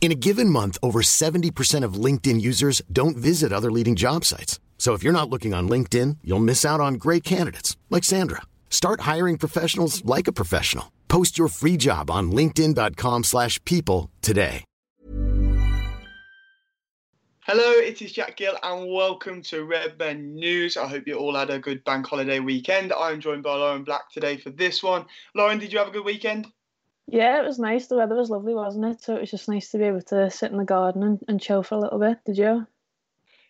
In a given month, over 70% of LinkedIn users don't visit other leading job sites. So if you're not looking on LinkedIn, you'll miss out on great candidates like Sandra. Start hiring professionals like a professional. Post your free job on linkedin.com/people today. Hello, it is Jack Gill and welcome to Redmen News. I hope you all had a good bank holiday weekend. I'm joined by Lauren Black today for this one. Lauren, did you have a good weekend? Yeah, it was nice. The weather was lovely, wasn't it? So it was just nice to be able to sit in the garden and, and chill for a little bit. Did you?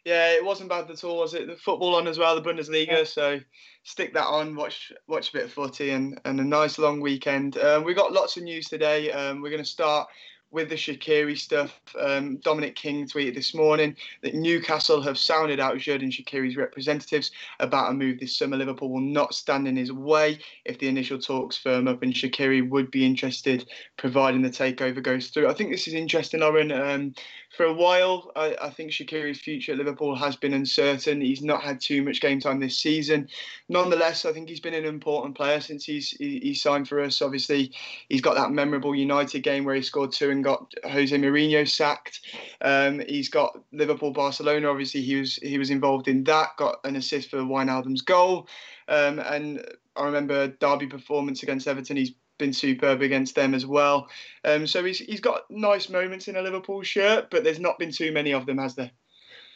Yeah, it wasn't bad at all, was it? The football on as well, the Bundesliga. Yeah. So stick that on, watch watch a bit of footy, and, and a nice long weekend. Um, we got lots of news today. Um, we're going to start with the Shaqiri stuff. Um, Dominic King tweeted this morning that Newcastle have sounded out Xherdan Shaqiri's representatives about a move this summer. Liverpool will not stand in his way if the initial talks firm up, and Shaqiri would be interested, providing the takeover goes through. I think this is interesting, Lauren. Um, for a while, I, I, think Shaqiri's future at Liverpool has been uncertain. He's not had too much game time this season. Nonetheless, I think he's been an important player since he's he, he signed for us. Obviously, he's got that memorable United game where he scored two and got Jose Mourinho sacked. Um, he's got Liverpool Barcelona. Obviously, he was he was involved in that. Got an assist for Wijnaldum's goal. Um, and I remember Derby performance against Everton. He's been superb against them as well. Um, so he's he's got nice moments in a Liverpool shirt, but there's not been too many of them, has there?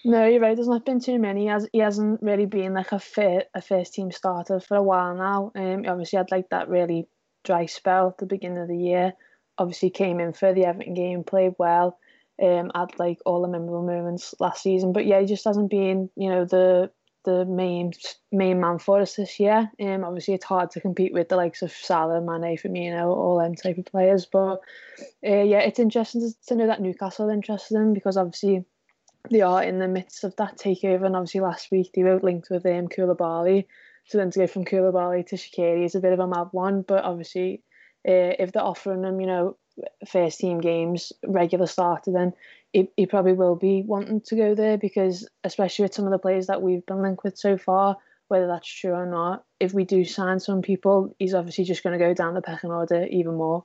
No, you're right. There's not been too many. He, has, he hasn't really been like a fit a first team starter for a while now. Um, obviously had like that really dry spell at the beginning of the year. Obviously came in for the Everton game, played well. Um, had like all the memorable moments last season, but yeah, he just hasn't been, you know, the the main main man for us this year. Um, obviously it's hard to compete with the likes of Salah, Mane, Firmino, all them type of players. But uh, yeah, it's interesting to, to know that Newcastle are interested in because obviously they are in the midst of that takeover. And obviously last week they were linked with um, Koulibaly. So then to go from Koulibaly to Shaqiri is a bit of a mad one. But obviously uh, if they're offering them, you know, first team games, regular starter, then he, he probably will be wanting to go there because, especially with some of the players that we've been linked with so far, whether that's true or not, if we do sign some people, he's obviously just going to go down the pecking order even more.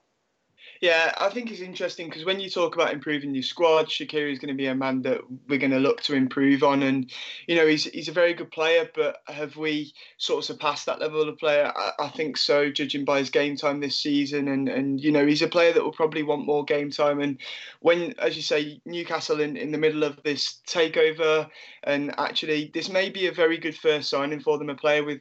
Yeah, I think it's interesting because when you talk about improving your squad, Shaqiri is going to be a man that we're going to look to improve on, and you know he's he's a very good player. But have we sort of surpassed that level of player? I, I think so, judging by his game time this season, and and you know he's a player that will probably want more game time. And when, as you say, Newcastle in in the middle of this takeover, and actually this may be a very good first signing for them, a player with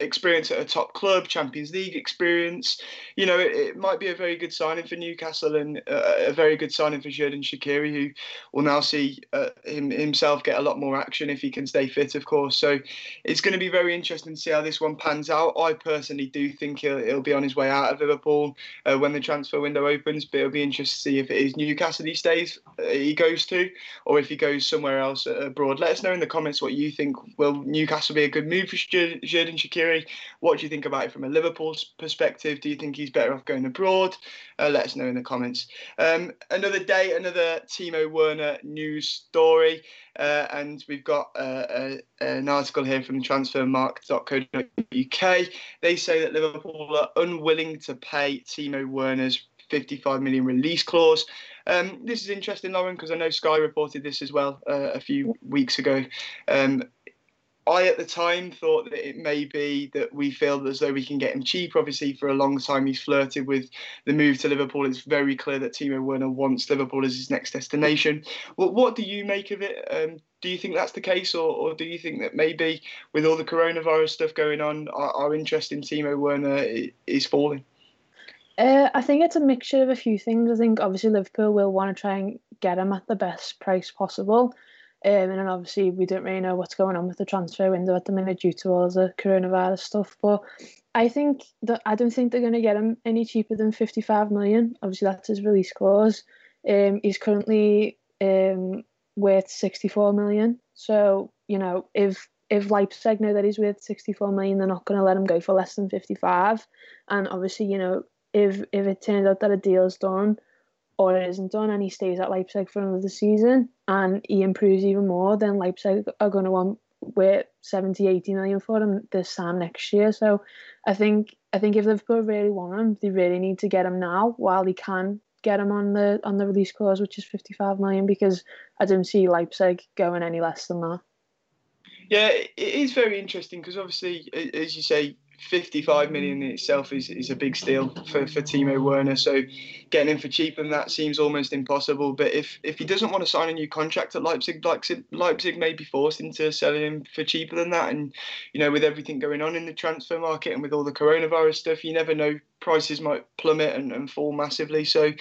experience at a top club, Champions League experience. You know, it, it might be a very good signing for Newcastle and uh, a very good signing for Xherdan Shaqiri, who will now see uh, him himself get a lot more action if he can stay fit, of course. So it's going to be very interesting to see how this one pans out. I personally do think he'll, he'll be on his way out of Liverpool uh, when the transfer window opens, but it'll be interesting to see if it is Newcastle he stays, uh, he goes to, or if he goes somewhere else abroad. Let us know in the comments what you think. Will Newcastle be a good move for Shaqiri. What do you think about it from a Liverpool perspective? Do you think he's better off going abroad? Uh, let us know in the comments. Um, another day, another Timo Werner news story. Uh, and we've got uh, a, an article here from transfermarkt.co.uk. They say that Liverpool are unwilling to pay Timo Werner's 55 million release clause. Um, this is interesting, Lauren, because I know Sky reported this as well uh, a few weeks ago. Um, I at the time thought that it may be that we feel as though we can get him cheap. Obviously, for a long time he's flirted with the move to Liverpool. It's very clear that Timo Werner wants Liverpool as his next destination. What do you make of it? Um, do you think that's the case, or, or, do you think that maybe with all the coronavirus stuff going on, our, our interest in Timo Werner is falling? Uh, I think it's a mixture of a few things. I think obviously Liverpool will want to try and get him at the best price possible. Um, and then obviously we don't really know what's going on with the transfer window at the minute due to all the coronavirus stuff. But I think that I don't think they're going to get him any cheaper than 55 million. Obviously that's his release clause. Um, he's currently um, worth 64 million. So, you know, if if Leipzig know that he's worth 64 million, they're not going to let him go for less than 55. And obviously, you know, if if it turns out that a deal's done or it isn't done and he stays at Leipzig for another season and he improves even more, then Leipzig are going to want wait 70, 80 million for him this time next year. So I think I think if Liverpool really want him, they really need to get him now while they can get him on the on the release clause, which is 55 million, because I don't see Leipzig going any less than that. Yeah, it is very interesting because obviously, as you say, 55 million in itself is, is a big steal for, for Timo Werner. So getting him for cheaper than that seems almost impossible. But if, if he doesn't want to sign a new contract at Leipzig, Leipzig, Leipzig may be forced into selling him for cheaper than that. And, you know, with everything going on in the transfer market and with all the coronavirus stuff, you never know prices might plummet and, and fall massively. So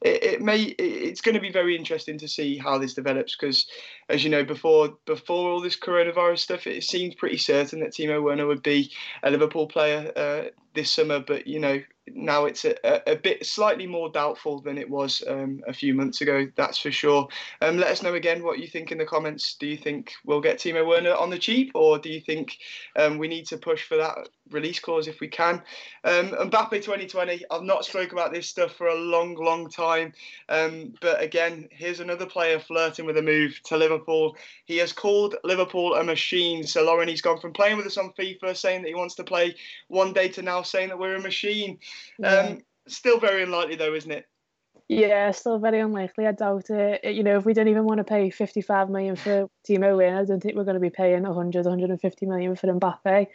it, it may it's going to be very interesting to see how this develops because, as you know, before before all this coronavirus stuff, it seemed pretty certain that Timo Werner would be a Liverpool player uh, this summer. But you know, now it's a, a, bit slightly more doubtful than it was um, a few months ago. That's for sure. Um, let us know again what you think in the comments. Do you think we'll get Timo Werner on the cheap, or do you think um, we need to push for that release clause if we can? Um, Mbappe 2020. I've not spoke about this stuff for a long, long time. Um, but again, here's another player flirting with a move to Liverpool. He has called Liverpool a machine. So Lauren, he's gone from playing with us on FIFA, saying that he wants to play one day, to now saying that we're a machine. Yeah. Um, still very unlikely, though, isn't it? Yeah, still very unlikely. I doubt it. You know, if we don't even want to pay 55 million for Timo Werner, I don't think we're going to be paying 100, 150 million for Mbappe.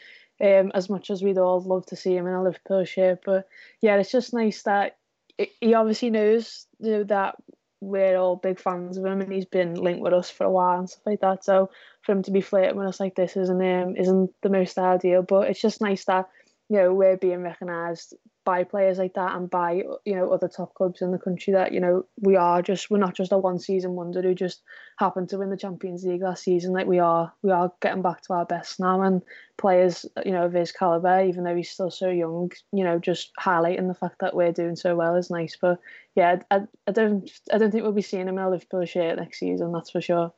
Um, as much as we'd all love to see him in a Liverpool shirt, but yeah, it's just nice that he obviously knows you know, that we're all big fans of him, and he's been linked with us for a while and stuff like that. So for him to be flirting with us like this isn't um, isn't the most ideal, but it's just nice that you know we're being recognised by players like that and by you know other top clubs in the country that you know we are just we're not just a one season wonder who just happened to win the Champions League last season. Like we are we are getting back to our best now. And players you know of his caliber even though he's still so young you know just highlighting the fact that we're doing so well is nice. But yeah I, I don't I don't think we'll be seeing him in a Liverpool shirt next season that's for sure.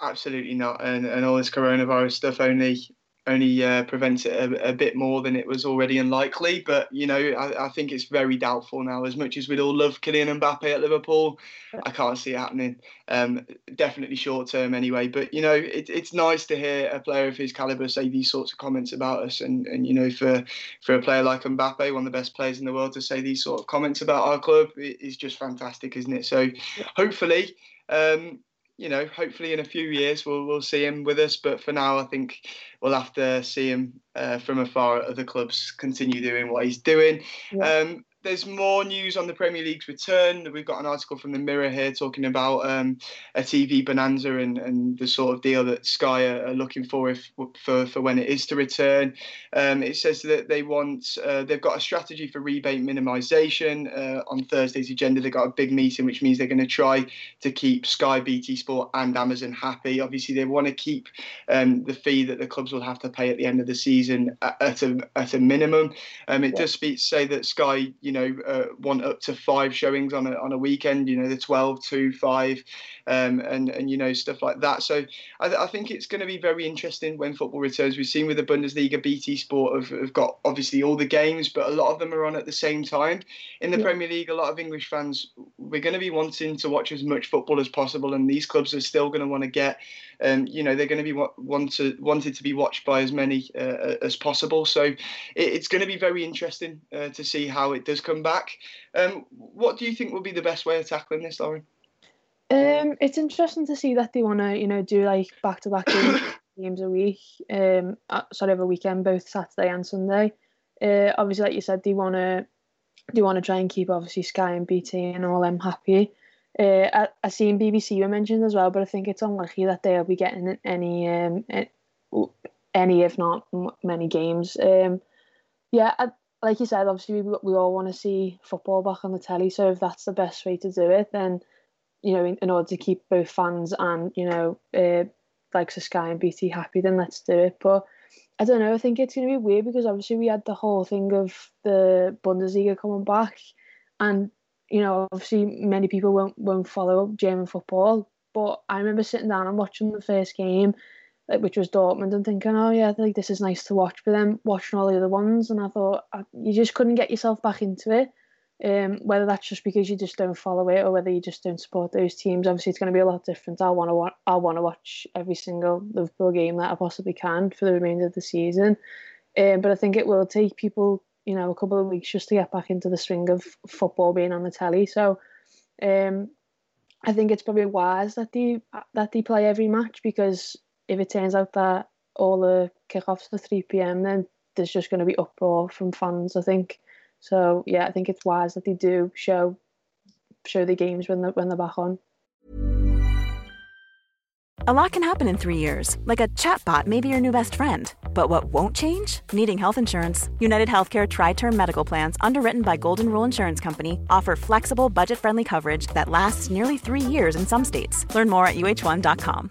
Absolutely not. And, and all this coronavirus stuff only only uh, prevents it a, a, bit more than it was already unlikely. But you know, I, I, think it's very doubtful now. As much as we'd all love Kylian Mbappe at Liverpool, I can't see it happening. Um, definitely short term anyway. But you know, it, it's nice to hear a player of his caliber say these sorts of comments about us. And and you know, for for a player like Mbappe, one of the best players in the world, to say these sort of comments about our club is just fantastic, isn't it? So hopefully. Um, you know, hopefully in a few years we'll we'll see him with us. But for now, I think we'll have to see him uh, from afar at other clubs continue doing what he's doing. Yeah. Um, there's more news on the Premier League's return. We've got an article from the Mirror here talking about um, a TV bonanza and, and the sort of deal that Sky are, are looking for if for, for when it is to return. Um, it says that they want uh, they've got a strategy for rebate minimisation uh, on Thursday's agenda. They've got a big meeting, which means they're going to try to keep Sky, BT Sport, and Amazon happy. Obviously, they want to keep um, the fee that the clubs will have to pay at the end of the season at, at a at a minimum. Um, it yeah. does speak, say that Sky you know, uh, want up to five showings on a, on a weekend, you know, the 12, 2, 5, um, and, and, you know, stuff like that. So I, I think it's going to be very interesting when football returns. We've seen with the Bundesliga, BT Sport have, have got obviously all the games, but a lot of them are on at the same time. In the yeah. Premier League, a lot of English fans, we're going to be wanting to watch as much football as possible, and these clubs are still going to want to get um, you know they're going to be wanted wanted to be watched by as many uh, as possible. So it, it's going to be very interesting uh, to see how it does come back. Um, what do you think will be the best way of tackling this, Lauren? Um, it's interesting to see that they want to you know do like back to back games a week. Um, uh, sorry, every weekend, both Saturday and Sunday. Uh, obviously, like you said, they want to they want to try and keep obviously Sky and BT and all them happy. Uh, I, I seen BBC were mentioned as well, but I think it's unlikely that they'll be getting any um any if not many games. Um, yeah, I, like you said, obviously we, we all want to see football back on the telly. So if that's the best way to do it, then you know, in, in order to keep both fans and you know, uh, like Sky and BT happy, then let's do it. But I don't know. I think it's going to be weird because obviously we had the whole thing of the Bundesliga coming back, and you know, obviously many people won't won't follow up German football, but I remember sitting down and watching the first game, which was Dortmund, and thinking, oh yeah, like this is nice to watch. But then watching all the other ones, and I thought you just couldn't get yourself back into it. Um, whether that's just because you just don't follow it or whether you just don't support those teams, obviously it's going to be a lot different. I want to I want to watch every single Liverpool game that I possibly can for the remainder of the season. Um, but I think it will take people, you know, a couple of weeks just to get back into the swing of football being on the telly. So, um, I think it's probably wise that they that they play every match because if it turns out that all the kickoffs are three pm, then there's just going to be uproar from fans. I think. So yeah, I think it's wise that they do show show the games when they're when they're back on. A lot can happen in three years, like a chatbot may be your new best friend. But what won't change? Needing health insurance. United Healthcare Tri Term Medical Plans, underwritten by Golden Rule Insurance Company, offer flexible, budget friendly coverage that lasts nearly three years in some states. Learn more at uh1.com.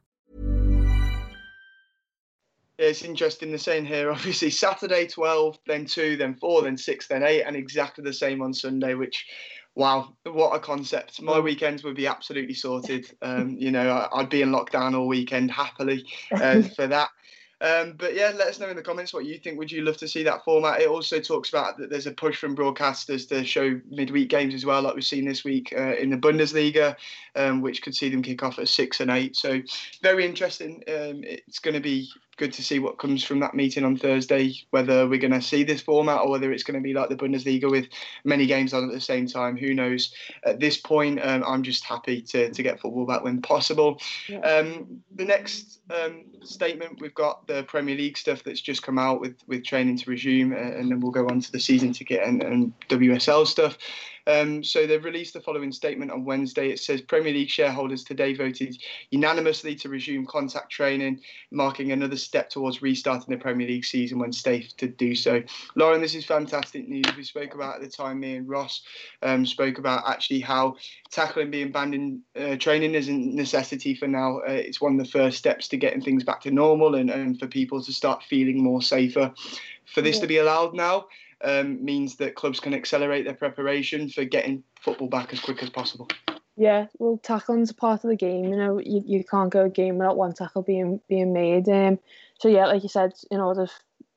It's interesting. the same here, obviously, Saturday 12, then 2, then 4, then 6, then 8, and exactly the same on Sunday, which, wow, what a concept. My weekends would be absolutely sorted. Um, you know, I'd be in lockdown all weekend happily uh, for that. Um, but yeah, let us know in the comments what you think. Would you love to see that format? It also talks about that there's a push from broadcasters to show midweek games as well, like we've seen this week uh, in the Bundesliga, um, which could see them kick off at six and eight. So very interesting. Um, it's going to be good to see what comes from that meeting on Thursday. Whether we're going to see this format or whether it's going to be like the Bundesliga with many games on at the same time, who knows? At this point, um, I'm just happy to, to get football back when possible. Yeah. Um, the next um, statement we've got the Premier League stuff that's just come out with with training to resume, uh, and then we'll go on to the season ticket and, and WSL stuff. Um, so they've released the following statement on Wednesday. It says Premier League shareholders today voted unanimously to resume contact training, marking another step towards restarting the Premier League season when safe to do so. Lauren, this is fantastic news. We spoke about at the time, me and Ross um, spoke about actually how tackling being banned in uh, training is a necessity for now. Uh, it's one of the first steps to getting things back to normal and, and for people to start feeling more safer. For this yeah. to be allowed now, um, means that clubs can accelerate their preparation for getting football back as quick as possible. Yeah, well, tackling's a part of the game. You know, you, you can't go a game without one tackle being being made. Um, so yeah, like you said, in order,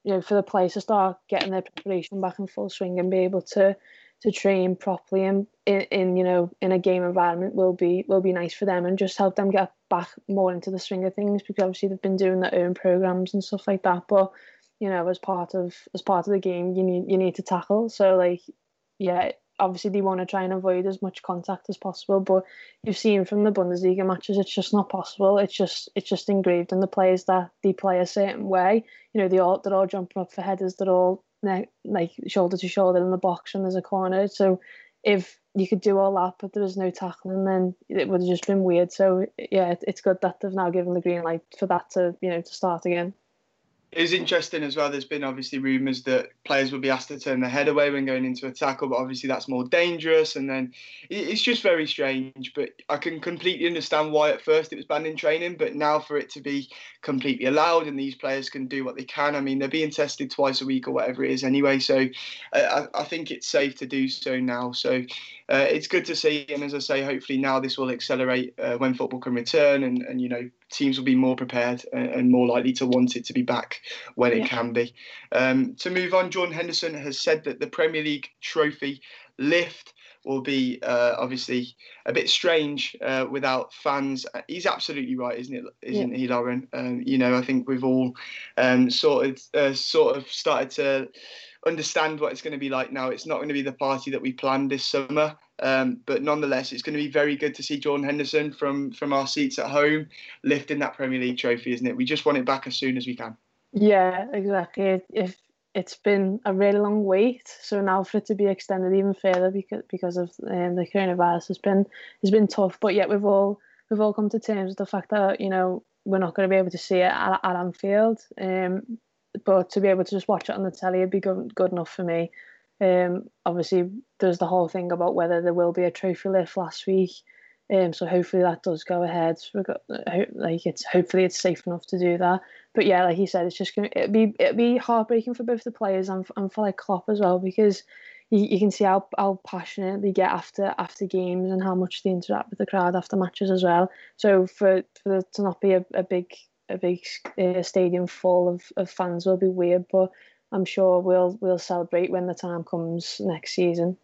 you know, for the players to start getting their preparation back in full swing and be able to to train properly and in, in you know in a game environment will be will be nice for them and just help them get back more into the swing of things because obviously they've been doing their own programs and stuff like that. But you know, as part of as part of the game, you need you need to tackle. So like, yeah, obviously they want to try and avoid as much contact as possible. But you've seen from the Bundesliga matches, it's just not possible. It's just it's just engraved in the players that they play a certain way. You know, they all they're all jumping up for headers. They're all like shoulder to shoulder in the box, and there's a corner. So if you could do all that, but there was no tackling, then it would have just been weird. So yeah, it's good that they've now given the green light for that to you know to start again it was interesting as well. There's been obviously rumours that players will be asked to turn their head away when going into a tackle, but obviously that's more dangerous. And then it's just very strange. But I can completely understand why at first it was banned in training, but now for it to be completely allowed and these players can do what they can. I mean, they're being tested twice a week or whatever it is anyway. So I, I think it's safe to do so now. So uh, it's good to see. And as I say, hopefully now this will accelerate uh, when football can return and, and you know teams will be more prepared and, more likely to want it to be back when yeah. it can be. Um, to move on, Jordan Henderson has said that the Premier League trophy lift will be uh, obviously a bit strange uh, without fans. He's absolutely right, isn't it? Isn't yeah. he, Lauren? Um, you know, I think we've all um, sort of uh, sort of started to understand what it's going to be like now. It's not going to be the party that we planned this summer, um, but nonetheless, it's going to be very good to see Jordan Henderson from from our seats at home lifting that Premier League trophy, isn't it? We just want it back as soon as we can. Yeah, exactly. If it's been a really long wait, so now for it to be extended even further because because of um, the coronavirus has been has been tough. But yet we've all we've all come to terms with the fact that you know we're not going to be able to see it at, at Anfield. Um, but to be able to just watch it on the telly would be good, good enough for me. Um, obviously, there's the whole thing about whether there will be a trophy lift last week. Um, so hopefully that does go ahead. We Got, like it's hopefully it's safe enough to do that. But yeah, like you said, it's just gonna it'd be it'd be heartbreaking for both the players and, and for like Klopp as well because you, you can see how, how passionate they get after after games and how much they interact with the crowd after matches as well. So for for there to not be a, a big a big uh, stadium full of, of fans will be weird, but I'm sure we'll we'll celebrate when the time comes next season.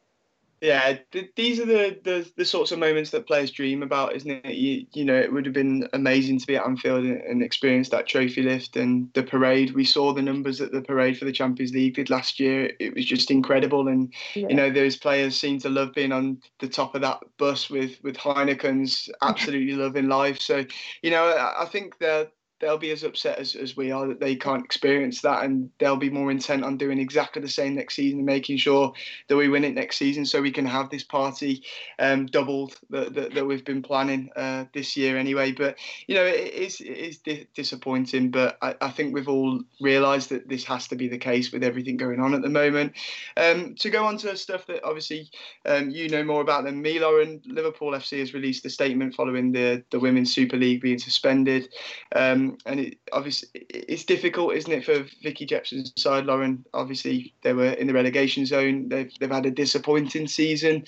Yeah, th- these are the, the the sorts of moments that players dream about, isn't it? You, you know, it would have been amazing to be at Anfield and, and experience that trophy lift and the parade. We saw the numbers at the parade for the Champions League did last year. It was just incredible, and yeah. you know, those players seem to love being on the top of that bus with with Heineken's absolutely loving life. So, you know, I, I think that they'll be as upset as, as we are that they can't experience that and they'll be more intent on doing exactly the same next season and making sure that we win it next season so we can have this party um, doubled that, that, that, we've been planning uh, this year anyway. But you know it is, it is di- disappointing but I, I, think we've all realised that this has to be the case with everything going on at the moment. Um, to go on to stuff that obviously um, you know more about than me Lauren Liverpool FC has released a statement following the, the Women's Super League being suspended. Um, and it, obviously it's difficult, isn't it, for Vicky Jepson's side, Lauren? Obviously, they were in the relegation zone. They've they've had a disappointing season,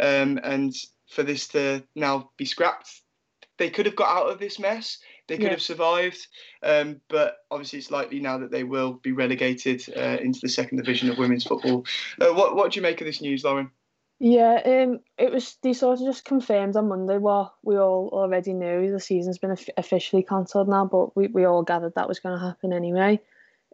um, and for this to now be scrapped, they could have got out of this mess. They could yeah. have survived, um, but obviously it's likely now that they will be relegated uh, into the second division of women's football. Uh, what what do you make of this news, Lauren? Yeah, um, it was they sort of just confirmed on Monday what we all already knew. The season's been officially cancelled now, but we, we all gathered that was going to happen anyway.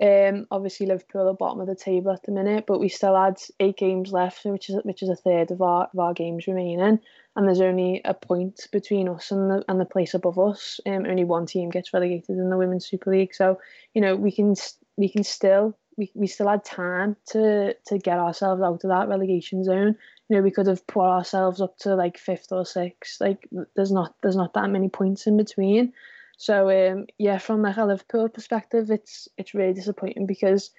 Um, obviously Liverpool the bottom of the table at the minute, but we still had eight games left, which is which is a third of our, of our games remaining, and there's only a point between us and the and the place above us. Um, only one team gets relegated in the Women's Super League, so you know we can we can still we, we still had time to to get ourselves out of that relegation zone you know we could have put ourselves up to like fifth or sixth. Like there's not there's not that many points in between. So um, yeah, from like a Liverpool perspective, it's it's really disappointing because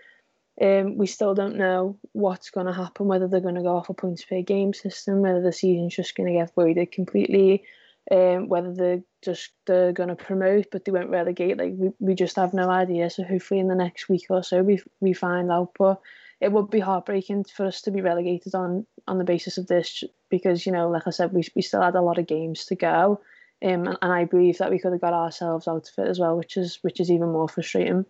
um, we still don't know what's going to happen. Whether they're going to go off a points per game system, whether the season's just going to get voided completely, um, whether they're just they're going to promote but they won't relegate. Like we, we just have no idea. So hopefully in the next week or so we we find out. But it would be heartbreaking for us to be relegated on on the basis of this because you know, like I said, we we still had a lot of games to go, um, and, and I believe that we could have got ourselves out of it as well, which is which is even more frustrating.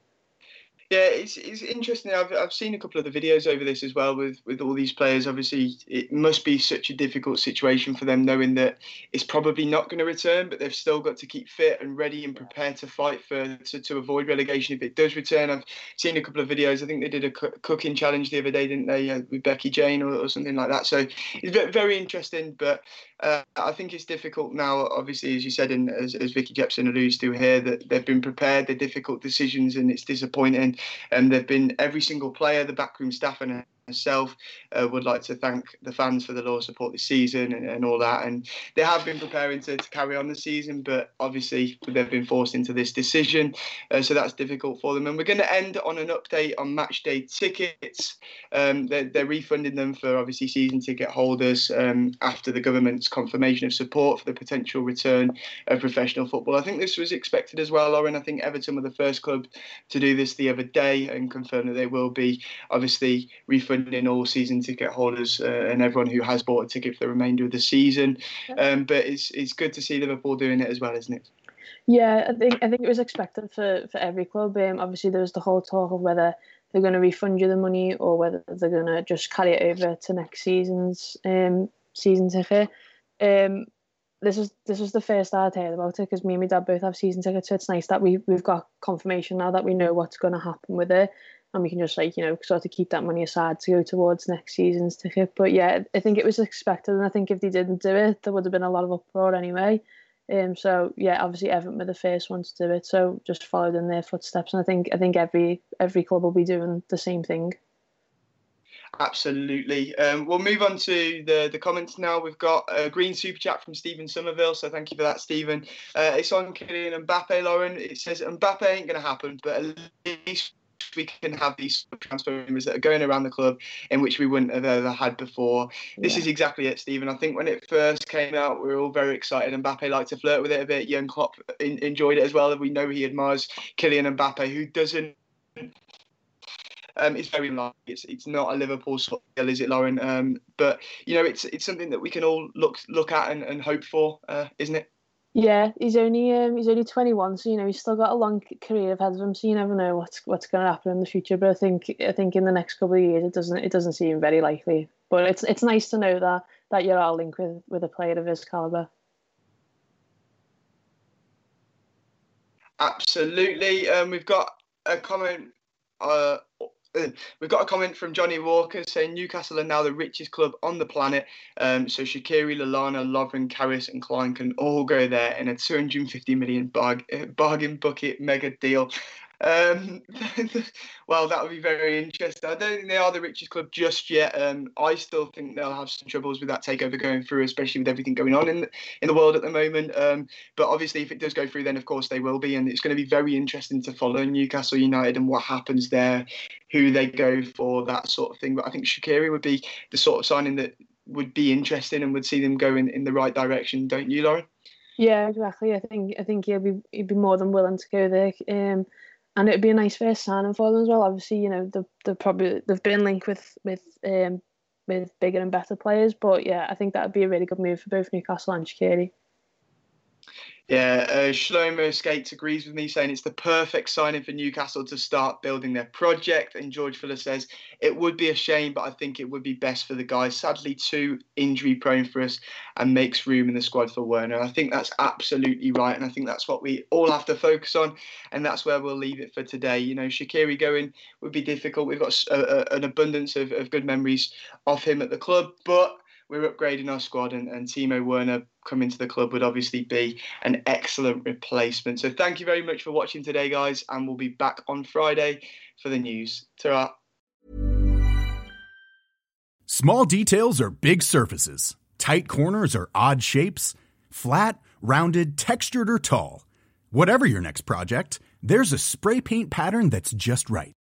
Yeah, it's, it's interesting. I've, I've seen a couple of the videos over this as well with, with all these players. Obviously, it must be such a difficult situation for them knowing that it's probably not going to return, but they've still got to keep fit and ready and prepared to fight for to, to avoid relegation if it does return. I've seen a couple of videos. I think they did a cooking challenge the other day, didn't they, uh, with Becky Jane or, or something like that. So it's very interesting, but uh, I think it's difficult now, obviously, as you said, and as, as Vicky Jepson alludes to here, that they've been prepared, they're difficult decisions, and it's disappointing. And they've been every single player, the backroom staff, and myself uh, would like to thank the fans for the loyal support this season and, and all that. And they have been preparing to, to, carry on the season, but obviously they've been forced into this decision, uh, so that's difficult for them. And we're going to end on an update on match day tickets. Um, they're, they're, refunding them for obviously season ticket holders um, after the government's confirmation of support for the potential return of professional football. I think this was expected as well, Lauren. I think Everton were the first club to do this the other day and confirm that they will be obviously refunding all season ticket holders uh, and everyone who has bought a ticket for the remainder of the season. Um, but it's it's good to see Liverpool doing it as well, isn't it? Yeah, I think I think it was expected for, for every club. Um, obviously, there was the whole talk of whether they're going to refund you the money or whether they're going to just carry it over to next season's um, season ticket. Um, this is this was the first I'd heard about it because me and my dad both have season tickets, so it's nice that we we've got confirmation now that we know what's going to happen with it and we can just like you know sort of keep that money aside to go towards next season's ticket. But yeah, I think it was expected, and I think if they didn't do it, there would have been a lot of uproar anyway. Um, so yeah, obviously Everton were the first ones to do it, so just followed in their footsteps, and I think I think every every club will be doing the same thing. Absolutely. Um, we'll move on to the, the comments now. We've got a green super chat from Stephen Somerville, so thank you for that, Stephen. Uh, it's on Kylian Mbappe, Lauren. It says Mbappe ain't going to happen, but at least we can have these transfer rumours that are going around the club in which we wouldn't have ever had before. This is exactly it, Stephen. I think when it first came out, we were all very excited. Mbappe liked to flirt with it a bit. Jurgen Klopp in, enjoyed it as well. We know he admires Kylian Mbappe, who doesn't. Um, it's very unlikely. It's it's not a Liverpool sort of deal, is it, Lauren? Um, but you know, it's it's something that we can all look look at and, and hope for, uh, isn't it? Yeah, he's only um, he's only 21, so you know he's still got a long career ahead of him. So you never know what's what's going to happen in the future. But I think I think in the next couple of years it doesn't it doesn't seem very likely. But it's it's nice to know that that you're all linked with with a player of his caliber. Absolutely, um, we've got a comment uh, We've got a comment from Johnny Walker saying Newcastle are now the richest club on the planet. Um, so Shaqiri, Lallana, Lovren, Karius, and Klein can all go there in a 250 million bargain, bargain bucket mega deal. Um, well, that would be very interesting. I don't think they are the richest club just yet. Um, I still think they'll have some troubles with that takeover going through, especially with everything going on in the, in the world at the moment. Um, but obviously, if it does go through, then of course they will be, and it's going to be very interesting to follow Newcastle United and what happens there, who they go for, that sort of thing. But I think Shaqiri would be the sort of signing that would be interesting and would see them go in, in the right direction, don't you, Lauren? Yeah, exactly. I think I think he'll be he'd be more than willing to go there. Um, and it'd be a nice first signing for them as well. Obviously, you know they've, they've probably they've been linked with with um, with bigger and better players, but yeah, I think that would be a really good move for both Newcastle and Shaqiri. Yeah, uh, Shlomo Skates agrees with me, saying it's the perfect signing for Newcastle to start building their project. And George Fuller says it would be a shame, but I think it would be best for the guys. Sadly, too injury prone for us and makes room in the squad for Werner. I think that's absolutely right. And I think that's what we all have to focus on. And that's where we'll leave it for today. You know, Shaqiri going would be difficult. We've got a, a, an abundance of, of good memories of him at the club, but we're upgrading our squad, and, and Timo Werner coming to the club would obviously be an excellent replacement. So thank you very much for watching today, guys, and we'll be back on Friday for the news. ta Small details are big surfaces. Tight corners are odd shapes. Flat, rounded, textured, or tall. Whatever your next project, there's a spray paint pattern that's just right